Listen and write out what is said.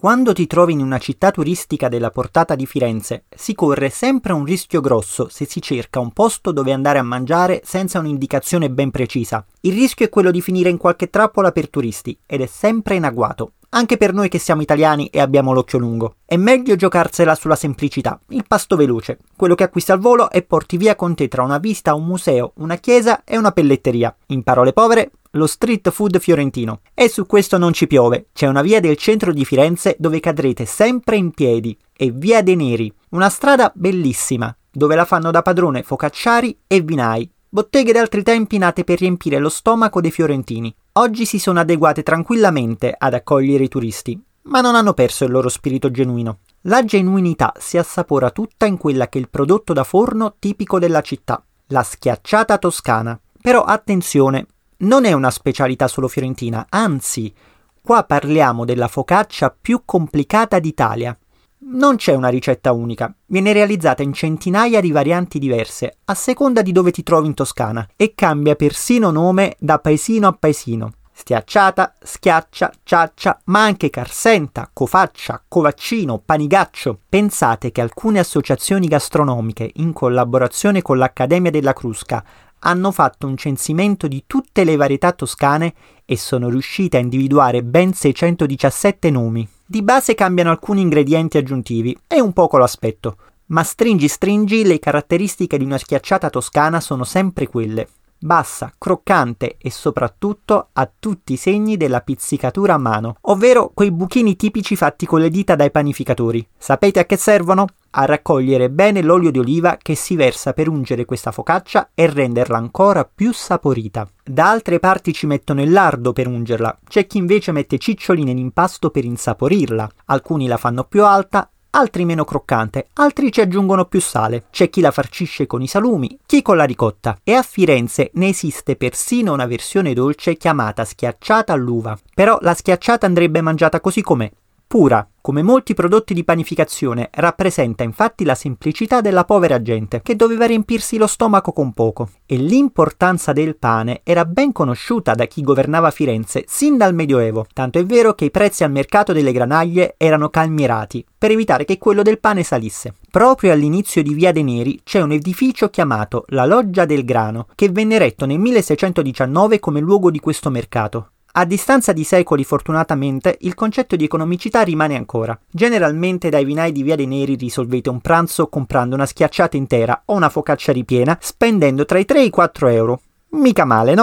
Quando ti trovi in una città turistica della portata di Firenze, si corre sempre un rischio grosso se si cerca un posto dove andare a mangiare senza un'indicazione ben precisa. Il rischio è quello di finire in qualche trappola per turisti ed è sempre in agguato anche per noi che siamo italiani e abbiamo l'occhio lungo. È meglio giocarsela sulla semplicità, il pasto veloce, quello che acquisti al volo e porti via con te tra una vista un museo, una chiesa e una pelletteria. In parole povere, lo street food fiorentino. E su questo non ci piove, c'è una via del centro di Firenze dove cadrete sempre in piedi, è Via dei Neri, una strada bellissima, dove la fanno da padrone focacciari e vinai, botteghe d'altri tempi nate per riempire lo stomaco dei fiorentini. Oggi si sono adeguate tranquillamente ad accogliere i turisti, ma non hanno perso il loro spirito genuino. La genuinità si assapora tutta in quella che è il prodotto da forno tipico della città, la schiacciata toscana. Però attenzione, non è una specialità solo fiorentina, anzi, qua parliamo della focaccia più complicata d'Italia. Non c'è una ricetta unica, viene realizzata in centinaia di varianti diverse, a seconda di dove ti trovi in Toscana, e cambia persino nome da paesino a paesino. Stiacciata, schiaccia, ciaccia, ma anche carsenta, cofaccia, covaccino, panigaccio. Pensate che alcune associazioni gastronomiche, in collaborazione con l'Accademia della Crusca, hanno fatto un censimento di tutte le varietà toscane e sono riuscite a individuare ben 617 nomi. Di base cambiano alcuni ingredienti aggiuntivi e un poco l'aspetto, ma stringi stringi le caratteristiche di una schiacciata toscana sono sempre quelle. Bassa, croccante e soprattutto ha tutti i segni della pizzicatura a mano, ovvero quei buchini tipici fatti con le dita dai panificatori. Sapete a che servono? a raccogliere bene l'olio di oliva che si versa per ungere questa focaccia e renderla ancora più saporita. Da altre parti ci mettono il lardo per ungerla, c'è chi invece mette ciccioline in impasto per insaporirla, alcuni la fanno più alta, altri meno croccante, altri ci aggiungono più sale, c'è chi la farcisce con i salumi, chi con la ricotta. E a Firenze ne esiste persino una versione dolce chiamata schiacciata all'uva. Però la schiacciata andrebbe mangiata così com'è, Pura, come molti prodotti di panificazione, rappresenta infatti la semplicità della povera gente, che doveva riempirsi lo stomaco con poco. E l'importanza del pane era ben conosciuta da chi governava Firenze sin dal Medioevo, tanto è vero che i prezzi al mercato delle granaglie erano calmierati, per evitare che quello del pane salisse. Proprio all'inizio di Via dei Neri c'è un edificio chiamato la Loggia del Grano, che venne eretto nel 1619 come luogo di questo mercato. A distanza di secoli, fortunatamente, il concetto di economicità rimane ancora. Generalmente dai vinai di Via dei Neri risolvete un pranzo comprando una schiacciata intera o una focaccia ripiena, spendendo tra i 3 e i 4 euro. Mica male, no?